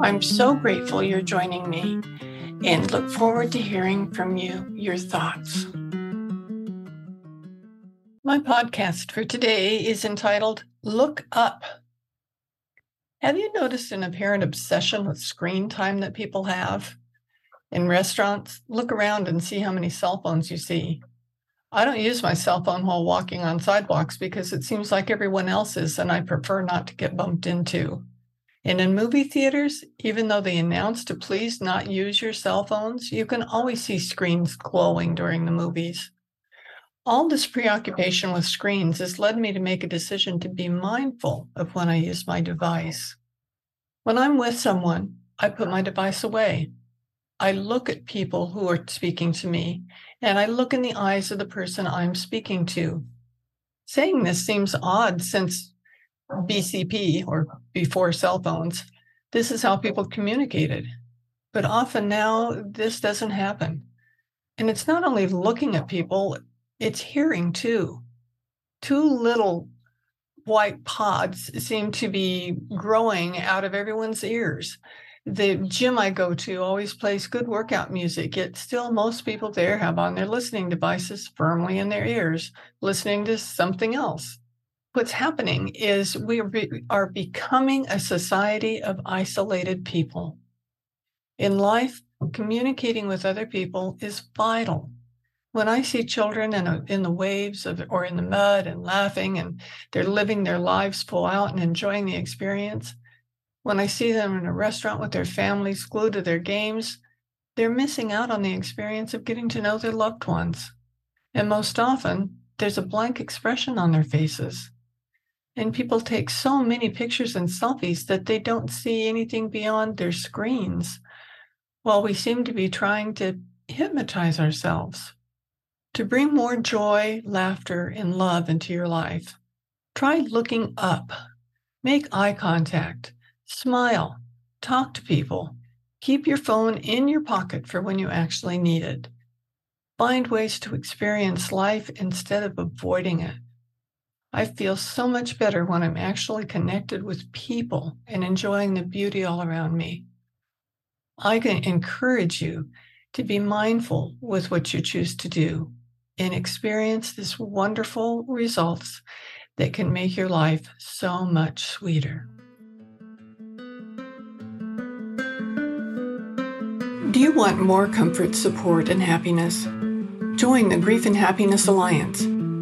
I'm so grateful you're joining me and look forward to hearing from you your thoughts. My podcast for today is entitled Look Up. Have you noticed an apparent obsession with screen time that people have? In restaurants, look around and see how many cell phones you see. I don't use my cell phone while walking on sidewalks because it seems like everyone else is, and I prefer not to get bumped into. And in movie theaters, even though they announce to please not use your cell phones, you can always see screens glowing during the movies. All this preoccupation with screens has led me to make a decision to be mindful of when I use my device. When I'm with someone, I put my device away. I look at people who are speaking to me, and I look in the eyes of the person I'm speaking to. Saying this seems odd since BCP or before cell phones, this is how people communicated. But often now, this doesn't happen. And it's not only looking at people, it's hearing too. Two little white pods seem to be growing out of everyone's ears. The gym I go to always plays good workout music, yet still most people there have on their listening devices firmly in their ears, listening to something else what's happening mm-hmm. is we are becoming a society of isolated people. In life, communicating with other people is vital. When I see children in, a, in the waves of, or in the mud and laughing and they're living their lives full out and enjoying the experience, when I see them in a restaurant with their families glued to their games, they're missing out on the experience of getting to know their loved ones. And most often, there's a blank expression on their faces. And people take so many pictures and selfies that they don't see anything beyond their screens, while we seem to be trying to hypnotize ourselves. To bring more joy, laughter, and love into your life, try looking up, make eye contact, smile, talk to people, keep your phone in your pocket for when you actually need it. Find ways to experience life instead of avoiding it. I feel so much better when I'm actually connected with people and enjoying the beauty all around me. I can encourage you to be mindful with what you choose to do and experience this wonderful results that can make your life so much sweeter. Do you want more comfort, support, and happiness? Join the Grief and Happiness Alliance